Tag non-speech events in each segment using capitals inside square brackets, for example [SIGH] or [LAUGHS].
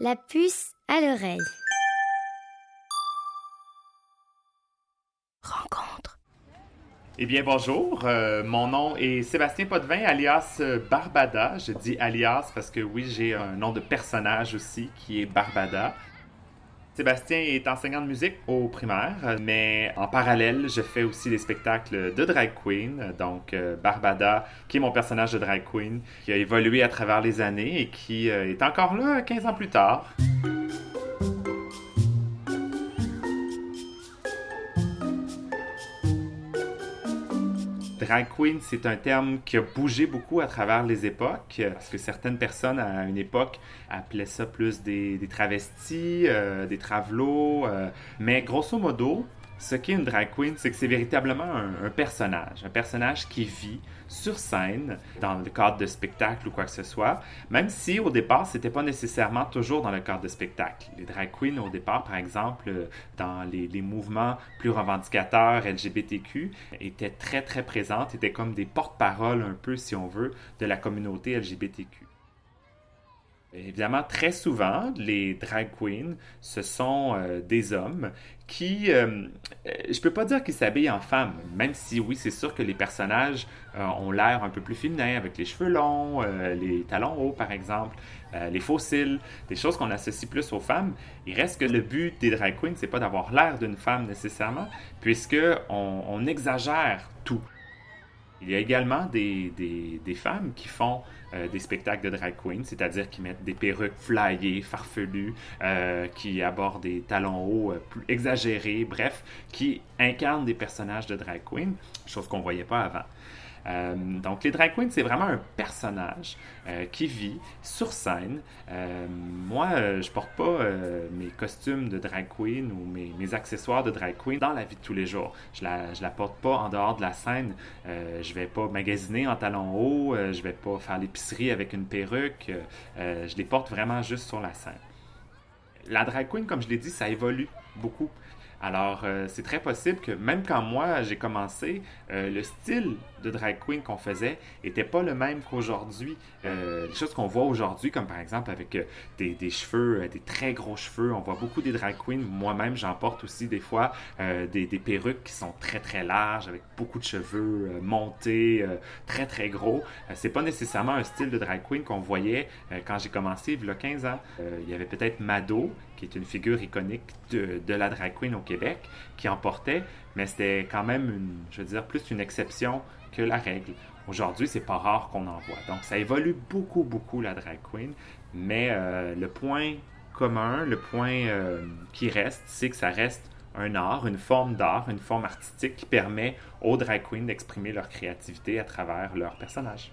La puce à l'oreille. Rencontre. Eh bien, bonjour. Euh, mon nom est Sébastien Potvin, alias euh, Barbada. Je dis alias parce que oui, j'ai un nom de personnage aussi qui est Barbada. Sébastien est enseignant de musique au primaire, mais en parallèle, je fais aussi des spectacles de drag queen. Donc, euh, Barbada, qui est mon personnage de drag queen, qui a évolué à travers les années et qui est encore là 15 ans plus tard. Drag queen, c'est un terme qui a bougé beaucoup à travers les époques, parce que certaines personnes à une époque appelaient ça plus des, travestis, euh, des travelots, euh, mais grosso modo, ce qu'est une drag queen, c'est que c'est véritablement un, personnage, un personnage qui vit sur scène, dans le cadre de spectacle ou quoi que ce soit, même si au départ, c'était pas nécessairement toujours dans le cadre de spectacle. Les drag queens, au départ, par exemple, dans les, les mouvements plus revendicateurs LGBTQ, étaient très, très présentes, étaient comme des porte-paroles un peu, si on veut, de la communauté LGBTQ. Évidemment, très souvent, les drag queens, ce sont euh, des hommes qui, euh, euh, je peux pas dire qu'ils s'habillent en femmes, même si oui, c'est sûr que les personnages ont l'air un peu plus féminins, avec les cheveux longs, les talons hauts par exemple, les fossiles, des choses qu'on associe plus aux femmes. Il reste que le but des drag queens, c'est pas d'avoir l'air d'une femme nécessairement, puisque on exagère tout. Il y a également des, des, femmes qui font euh, des spectacles de drag queen, c'est-à-dire qui mettent des perruques flyées, farfelues, euh, qui abordent des talons hauts euh, plus exagérés, bref, qui incarnent des personnages de drag queen, chose qu'on ne voyait pas avant. Euh, donc, les drag queens, c'est vraiment un personnage euh, qui vit sur scène. Euh, moi, je porte pas mes costumes de drag queen ou mes, accessoires de drag queen dans la vie de tous les jours. Je la, je la porte pas en dehors de la scène. je vais pas magasiner en talons hauts. je vais pas faire l'épicerie avec une perruque. je les porte vraiment juste sur la scène. La drag queen, comme je l'ai dit, ça évolue beaucoup. Alors, euh, c'est très possible que même quand moi j'ai commencé, euh, le style de drag queen qu'on faisait était pas le même qu'aujourd'hui. Euh, les choses qu'on voit aujourd'hui, comme par exemple avec des, des, cheveux, des très gros cheveux, on voit beaucoup des drag queens. Moi-même, j'en porte aussi des fois des, des, perruques qui sont très très larges, avec beaucoup de cheveux montés, très très gros. c'est pas nécessairement un style de drag queen qu'on voyait quand j'ai commencé il y a 15 ans. il y avait peut-être Mado, qui est une figure iconique de, de la drag queen au Québec, qui emportait, mais c'était quand même, une, je veux dire, plus une exception que la règle. Aujourd'hui, c'est pas rare qu'on en voit. Donc, ça évolue beaucoup, beaucoup la drag queen, mais euh, le point commun, le point euh, qui reste, c'est que ça reste un art, une forme d'art, une forme artistique qui permet aux drag queens d'exprimer leur créativité à travers leurs personnages.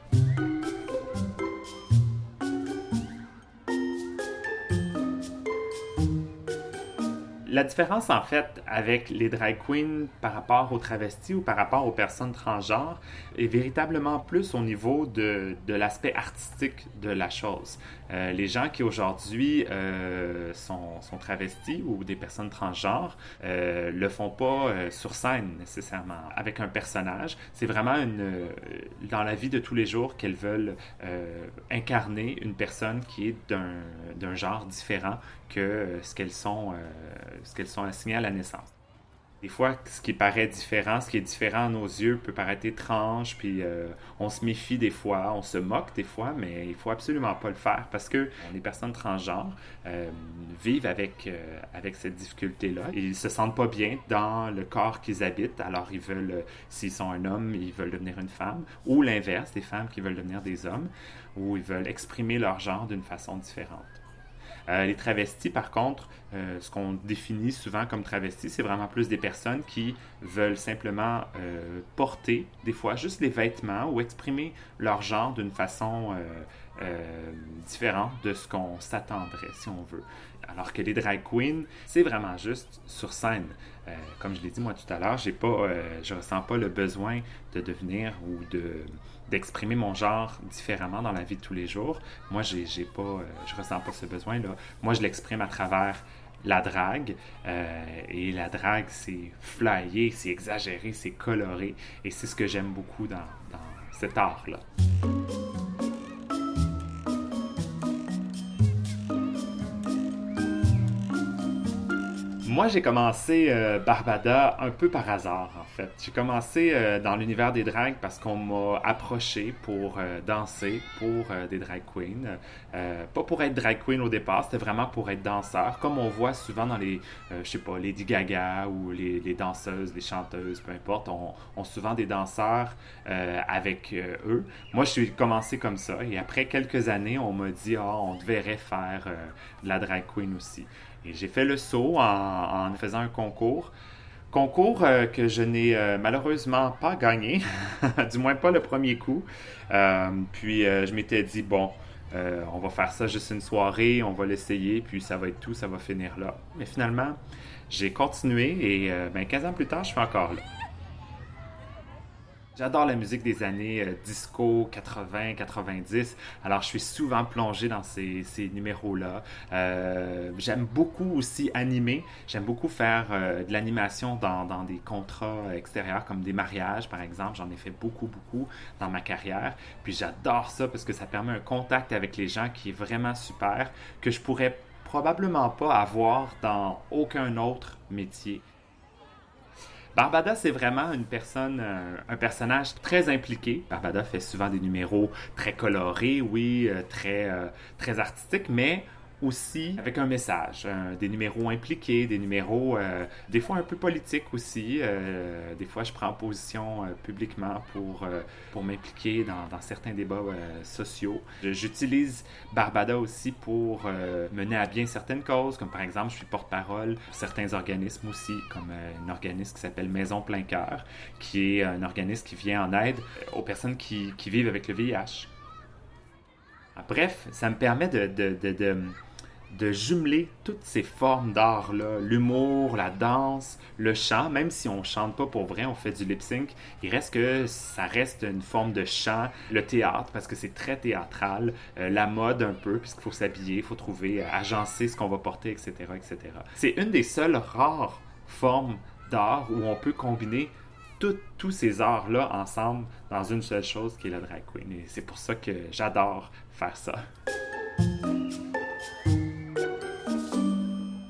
La différence, en fait, avec les drag queens par rapport aux travestis ou par rapport aux personnes transgenres est véritablement plus au niveau de, de l'aspect artistique de la chose. Euh, les gens qui aujourd'hui euh, sont, sont, travestis ou des personnes transgenres euh, le font pas euh, sur scène nécessairement avec un personnage. C'est vraiment une, dans la vie de tous les jours qu'elles veulent incarner une personne qui est d'un genre différent que ce qu'elles sont ce qu'elles sont assignées à la naissance. Des fois, ce qui paraît différent, ce qui est différent à nos yeux peut paraître étrange, puis euh, on se méfie des fois, on se moque des fois, mais il faut absolument pas le faire parce que les personnes transgenres euh, vivent avec, euh, avec cette difficulté-là. Ils se sentent pas bien dans le corps qu'ils habitent, alors ils veulent, s'ils sont un homme, ils veulent devenir une femme, ou l'inverse, des femmes qui veulent devenir des hommes, ou ils veulent exprimer leur genre d'une façon différente. Euh, les travestis, par contre, euh, ce qu'on définit souvent comme travestis, c'est vraiment plus des personnes qui veulent simplement euh, porter, des fois, juste les vêtements ou exprimer leur genre d'une façon différente de ce qu'on s'attendrait, si on veut. Alors que les drag queens, c'est vraiment juste sur scène. comme je l'ai dit moi tout à l'heure, j'ai pas, je ressens pas le besoin de devenir ou de d'exprimer mon genre différemment dans la vie de tous les jours. Moi, j'ai, j'ai pas, euh, je ressens pas ce besoin-là. Moi, je l'exprime à travers la drague. Euh, et la drague, c'est flyé, c'est exagéré, c'est coloré. Et c'est ce que j'aime beaucoup dans cet art-là. Moi, j'ai commencé euh, Barbada un peu par hasard, en fait. J'ai commencé euh, dans l'univers des drags parce qu'on m'a approché pour euh, danser pour des drag queens. pas pour être drag queen au départ, c'était vraiment pour être danseur, comme on voit souvent dans les, je sais pas, Lady Gaga ou les, danseuses, les chanteuses, peu importe, ont, ont souvent des danseurs avec eux. Moi, je suis commencé comme ça et après quelques années, on m'a dit, ah, on devrait faire de la drag queen aussi. J'ai fait le saut en, faisant un concours. Concours euh, que je n'ai euh, malheureusement pas gagné, [LAUGHS] du moins pas le premier coup. Euh, puis je m'étais dit, bon, on va faire ça juste une soirée, on va l'essayer, puis ça va être tout, ça va finir là. Mais finalement, j'ai continué et ben, 15 ans plus tard, je suis encore là. J'adore la musique des années euh, disco, 80, 90. Alors, je suis souvent plongé dans ces, ces numéros-là. Euh, j'aime beaucoup aussi animer. J'aime beaucoup faire euh, de l'animation dans, dans, des contrats extérieurs, comme des mariages, par exemple. J'en ai fait beaucoup, beaucoup dans ma carrière. Puis, j'adore ça parce que ça permet un contact avec les gens qui est vraiment super, que je pourrais probablement pas avoir dans aucun autre métier. Barbada, c'est vraiment une personne, euh, un personnage très impliqué. Barbada fait souvent des numéros très colorés, oui, euh, très, euh, très artistiques, mais aussi avec un message, des numéros impliqués, des numéros euh, des fois un peu politiques aussi. Euh, des fois, je prends position euh, publiquement pour, pour m'impliquer dans, certains débats sociaux. J'utilise Barbada aussi pour mener à bien certaines causes, comme par exemple, je suis porte-parole pour certains organismes aussi, comme un organisme qui s'appelle Maison Plein Cœur, qui est un organisme qui vient en aide aux personnes qui, vivent avec le VIH. Bref, ça me permet de jumeler toutes ces formes d'art-là, l'humour, la danse, le chant, même si on chante pas pour vrai, on fait du lip sync, il reste que ça reste une forme de chant, le théâtre, parce que c'est très théâtral, euh, la mode un peu, puisqu'il faut s'habiller, il faut trouver, euh, agencer ce qu'on va porter, etc., etc. C'est une des seules rares formes d'art où on peut combiner tous ces arts-là ensemble dans une seule chose qui est la drag queen. Et c'est pour ça que j'adore faire ça.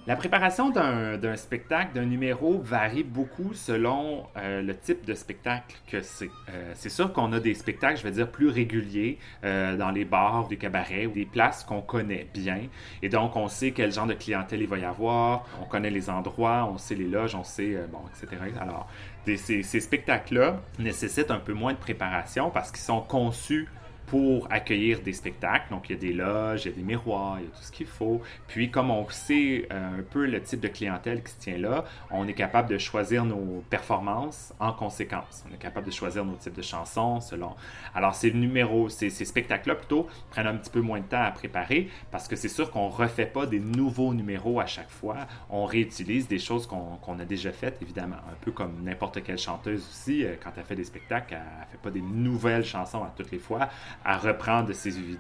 La préparation d'un spectacle, d'un numéro varie beaucoup selon euh, le type de spectacle que c'est. Euh, c'est sûr qu'on a des spectacles, je vais dire, plus réguliers euh, dans les bars, des cabarets, ou des places qu'on connaît bien. Et donc, on sait quel genre de clientèle il va y avoir, on connaît les endroits, on sait les loges, on sait, bon, etc. Alors, ces, ces spectacles-là nécessitent un peu moins de préparation parce qu'ils sont conçus pour accueillir des spectacles. Donc, il y a des loges, il y a des miroirs, il y a tout ce qu'il faut. Puis, comme on sait euh, un peu le type de clientèle qui se tient là, on est capable de choisir nos performances en conséquence. On est capable de choisir nos types de chansons selon. Alors, ces numéros, ces, spectacles-là, plutôt, prennent un petit peu moins de temps à préparer parce que c'est sûr qu'on ne refait pas des nouveaux numéros à chaque fois. On réutilise des choses qu'on a déjà faites, évidemment. Un peu comme n'importe quelle chanteuse aussi, euh, quand elle fait des spectacles, elle ne fait pas des nouvelles chansons à toutes les fois à reprendre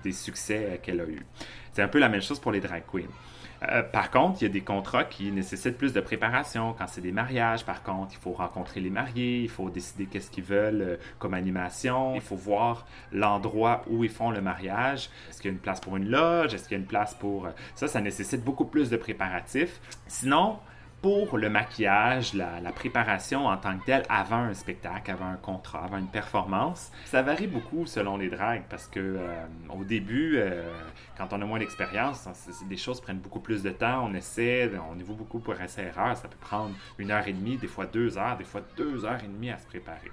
des succès qu'elle a eus. C'est un peu la même chose pour les drag queens. Euh, par contre, il y a des contrats qui nécessitent plus de préparation. Quand c'est des mariages, par contre, il faut rencontrer les mariés, il faut décider qu'est-ce qu'ils veulent euh, comme animation, il faut voir l'endroit où ils font le mariage. Est-ce qu'il y a une place pour une loge? Est-ce qu'il y a une place pour... Euh, ça, ça nécessite beaucoup plus de préparatifs. Sinon, pour le maquillage, la, préparation en tant que telle avant un spectacle, avant un contrat, avant une performance, ça varie beaucoup selon les drags parce que euh, au début, euh, quand on a moins d'expérience, des choses prennent beaucoup plus de temps. On essaie, on évolue beaucoup pour essai erreur. Ça peut prendre une heure et demie, des fois deux heures, des fois deux heures et demie à se préparer.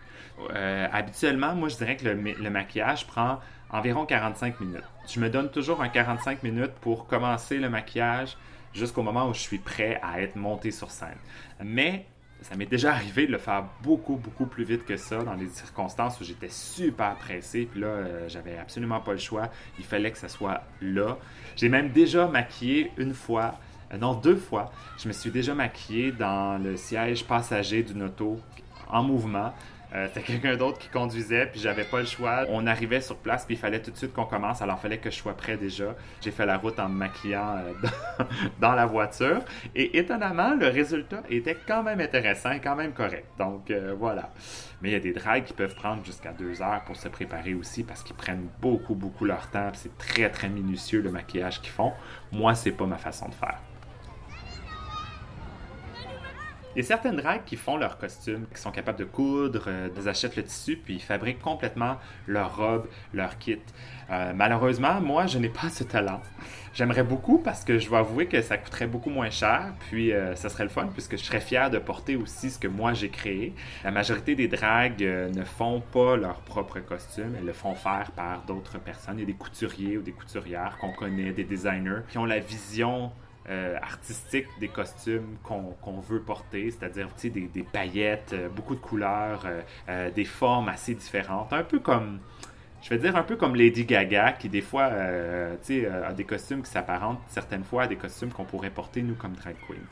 Euh, habituellement, moi, je dirais que le maquillage prend environ 45 minutes. Je me donne toujours un 45 minutes pour commencer le maquillage jusqu'au moment où je suis prêt à être monté sur scène. Mais ça m'est déjà arrivé de le faire beaucoup, beaucoup plus vite que ça dans des circonstances où j'étais super pressé. Puis là, euh, j'avais absolument pas le choix. Il fallait que ça soit là. J'ai même déjà maquillé une fois, euh, non, deux fois. Je me suis déjà maquillé dans le siège passager d'une auto en mouvement. Euh, c'était quelqu'un d'autre qui conduisait, puis j'avais pas le choix. On arrivait sur place, puis il fallait tout de suite qu'on commence, alors il fallait que je sois prêt déjà. J'ai fait la route en me maquillant euh, [LAUGHS] dans, la voiture. Et étonnamment, le résultat était quand même intéressant et quand même correct. Donc euh, voilà. Mais il y a des drags qui peuvent prendre jusqu'à deux heures pour se préparer aussi parce qu'ils prennent beaucoup, beaucoup leur temps. C'est très, très minutieux le maquillage qu'ils font. Moi, c'est pas ma façon de faire. Il y a certaines dragues qui font leurs costumes, qui sont capables de coudre, euh, ils achètent le tissu, puis ils fabriquent complètement leur robe, leur kit. Euh, malheureusement, moi, je n'ai pas ce talent. J'aimerais beaucoup parce que je dois avouer que ça coûterait beaucoup moins cher, puis euh, ça serait le fun puisque je serais fier de porter aussi ce que moi j'ai créé. La majorité des dragues ne font pas leur propre costume, elles le font faire par d'autres personnes. Il y a des couturiers ou des couturières qu'on connaît, des designers qui ont la vision euh, artistique des costumes qu'on veut porter, c'est-à-dire des, des, paillettes, euh, beaucoup de couleurs, euh, des formes assez différentes, un peu comme, je vais dire un peu comme Lady Gaga, qui des fois a des costumes qui s'apparentent certaines fois à des costumes qu'on pourrait porter nous comme drag queen.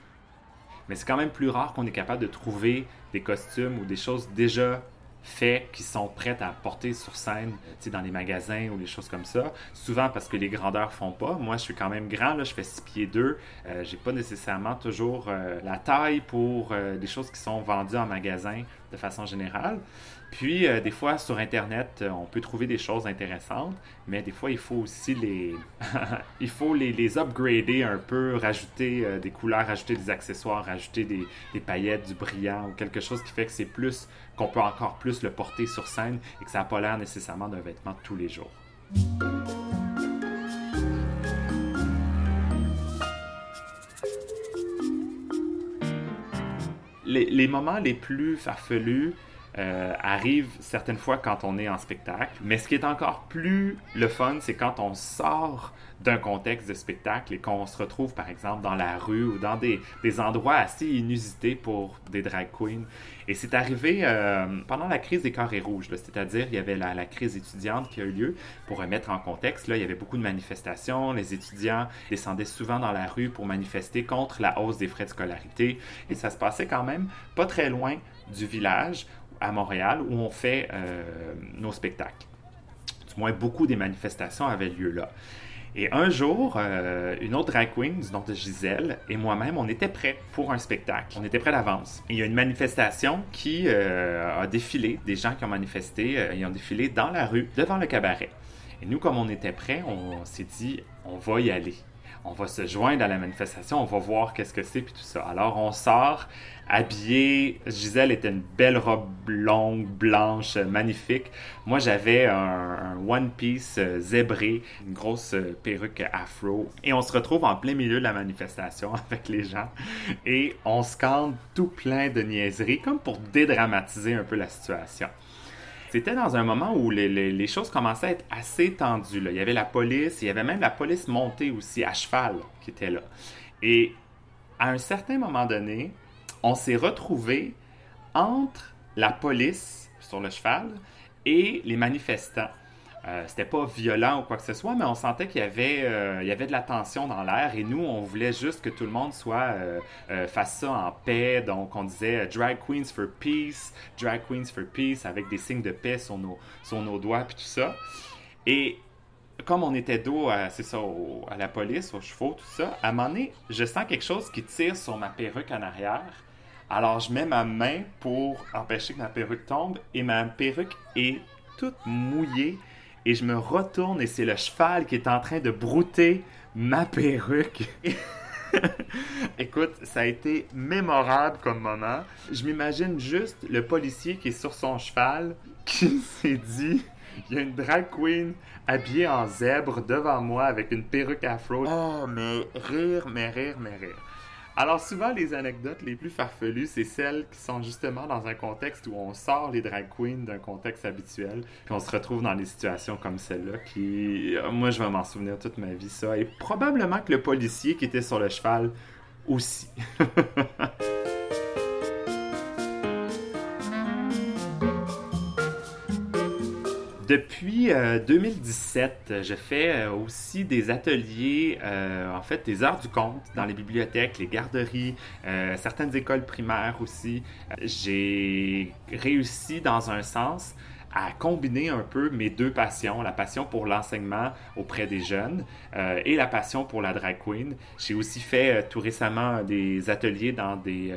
Mais c'est quand même plus rare qu'on est capable de trouver des costumes ou des choses déjà faits qui sont prêtes à porter sur scène dans les magasins ou des choses comme ça. Souvent parce que les grandeurs font pas. Moi, je suis quand même grand, là, je fais 6 pieds 2. Euh, j'ai pas nécessairement toujours euh, la taille pour euh, des choses qui sont vendues en magasin de façon générale. Puis, euh, des fois, sur Internet, on peut trouver des choses intéressantes, mais des fois, il faut aussi les, [LAUGHS] il faut les, les, upgrader un peu, rajouter des couleurs, rajouter des accessoires, rajouter des, des, paillettes, du brillant ou quelque chose qui fait que c'est plus qu'on peut encore plus le porter sur scène et que ça n'a pas l'air nécessairement d'un vêtement tous les jours. Les, les moments les plus farfelus, euh, arrive certaines fois quand on est en spectacle. Mais ce qui est encore plus le fun, c'est quand on sort d'un contexte de spectacle et qu'on se retrouve par exemple dans la rue ou dans des, des endroits assez inusités pour des drag queens. Et c'est arrivé euh, pendant la crise des carrés rouges, c'est-à-dire il y avait la, la, crise étudiante qui a eu lieu. Pour remettre en contexte, là, il y avait beaucoup de manifestations. Les étudiants descendaient souvent dans la rue pour manifester contre la hausse des frais de scolarité. Et ça se passait quand même pas très loin du village à Montréal où on fait euh, nos spectacles. Du moins, beaucoup des manifestations avaient lieu là. Et un jour, euh, une autre drag queen du nom de Gisèle et moi-même, on était prêts pour un spectacle. On était prêts d'avance. Il y a une manifestation qui euh, a défilé, des gens qui ont manifesté, ils ont défilé dans la rue, devant le cabaret. Et nous, comme on était prêts, on s'est dit, on va y aller on va se joindre à la manifestation, on va voir qu'est-ce que c'est, puis tout ça. Alors, on sort habillé. Gisèle était une belle robe longue, blanche, magnifique. Moi, j'avais un, one piece euh, zébré, une grosse euh, perruque afro. Et on se retrouve en plein milieu de la manifestation [LAUGHS] avec les gens. Et on scande tout plein de niaiseries, comme pour dédramatiser un peu la situation. C'était dans un moment où les, choses commençaient à être assez tendues. Il y avait la police, il y avait même la police montée aussi à cheval qui était là. Et à un certain moment donné, on s'est retrouvé entre la police sur le cheval et les manifestants. Euh, c'était pas violent ou quoi que ce soit, mais on sentait qu'il y avait, euh, y avait de la tension dans l'air et nous, on voulait juste que tout le monde soit euh, fasse ça en paix. Donc, on disait Drag Queens for Peace, Drag Queens for Peace avec des signes de paix sur nos, sur nos doigts puis tout ça. Et comme on était dos à, c'est ça, à la police, aux chevaux, tout ça, à un moment donné, je sens quelque chose qui tire sur ma perruque en arrière. Alors, je mets ma main pour empêcher que ma perruque tombe et ma perruque est toute mouillée et je me retourne et c'est le cheval qui est en train de brouter ma perruque. [LAUGHS] Écoute, ça a été mémorable comme moment. Je m'imagine juste le policier qui est sur son cheval [LAUGHS] qui s'est dit il y a une drag queen habillée en zèbre devant moi avec une perruque afro. Oh, mais rire, mais rire, mais rire. Alors souvent, les anecdotes les plus farfelues, c'est celles qui sont justement dans un contexte où on sort les drag queens d'un contexte habituel, puis on se retrouve dans des situations comme celle-là, qui, euh, moi, je vais m'en souvenir toute ma vie, ça. Et probablement que le policier qui était sur le cheval aussi. [LAUGHS] Depuis 2017, euh, je fais euh, aussi des ateliers, euh, en fait, des heures du compte dans les bibliothèques, les garderies, certaines écoles primaires aussi. J'ai réussi dans un sens à combiner un peu mes deux passions, la passion pour l'enseignement auprès des jeunes et la passion pour la drag queen. J'ai aussi fait tout récemment des ateliers dans des,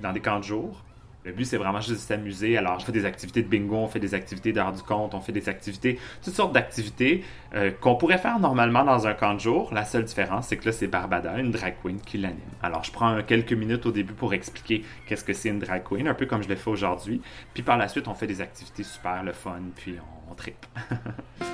dans des camps de jour Le but, c'est vraiment juste s'amuser. Alors, je fais des activités de bingo, on fait des activités d'heure du compte, on fait des activités, toutes sortes d'activités euh, qu'on pourrait faire normalement dans un camp de jour. La seule différence, c'est que là, c'est Barbada, une drag queen, qui l'anime. Alors, je prends quelques minutes au début pour expliquer qu'est-ce que c'est une drag queen, un peu comme je l'ai fait aujourd'hui. Puis par la suite, on fait des activités super, le fun, puis on, on tripe. [LAUGHS]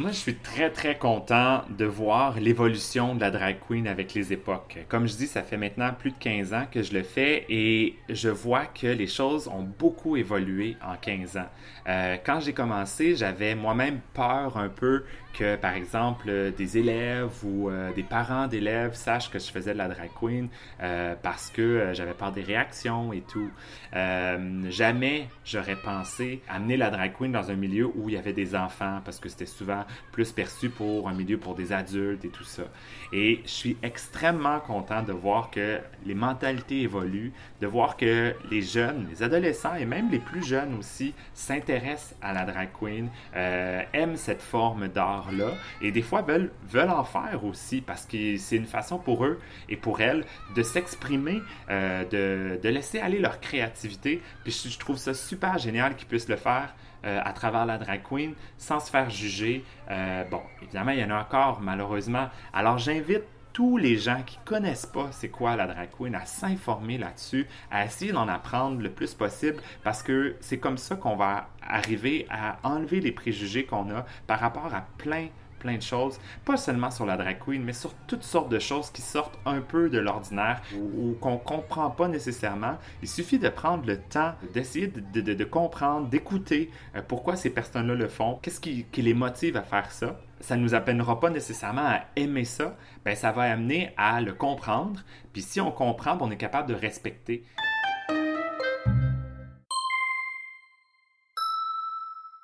Moi, je suis très, très content de voir l'évolution de la drag queen avec les époques. Comme je dis, ça fait maintenant plus de 15 ans que je le fais et je vois que les choses ont beaucoup évolué en 15 ans. Euh, quand j'ai commencé, j'avais moi-même peur un peu que, par exemple, des élèves ou euh, des parents d'élèves sachent que je faisais de la drag queen euh, parce que j'avais peur des réactions et tout. jamais j'aurais pensé amener la drag queen dans un milieu où il y avait des enfants parce que c'était souvent plus perçu pour un milieu pour des adultes et tout ça. Et je suis extrêmement content de voir que les mentalités évoluent, de voir que les jeunes, les adolescents et même les plus jeunes aussi s'intéressent à la drag queen, euh, aiment cette forme d'art-là et des fois veulent, en faire aussi parce que c'est une façon pour eux et pour elles de s'exprimer, euh, de, laisser aller leur créativité. Puis je, je trouve ça super génial qu'ils puissent le faire euh, à travers la drag queen sans se faire juger. Euh, bon, évidemment, il y en a encore, malheureusement. Alors, j'invite tous les gens qui connaissent pas c'est quoi la drag queen à s'informer là-dessus, à essayer d'en apprendre le plus possible parce que c'est comme ça qu'on va arriver à enlever les préjugés qu'on a par rapport à plein plein de choses, pas seulement sur la drag queen, mais sur toutes sortes de choses qui sortent un peu de l'ordinaire ou, qu'on comprend pas nécessairement. Il suffit de prendre le temps d'essayer de, comprendre, d'écouter euh, pourquoi ces personnes-là le font, qu'est-ce qui, les motive à faire ça ça ne nous appellera pas nécessairement à aimer ça, ben ça va amener à le comprendre. Puis si on comprend, ben, on est capable de respecter.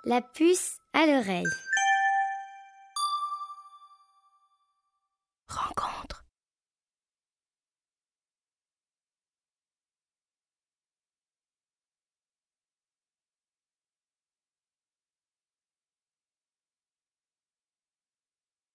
La puce à l'oreille. Rencontre.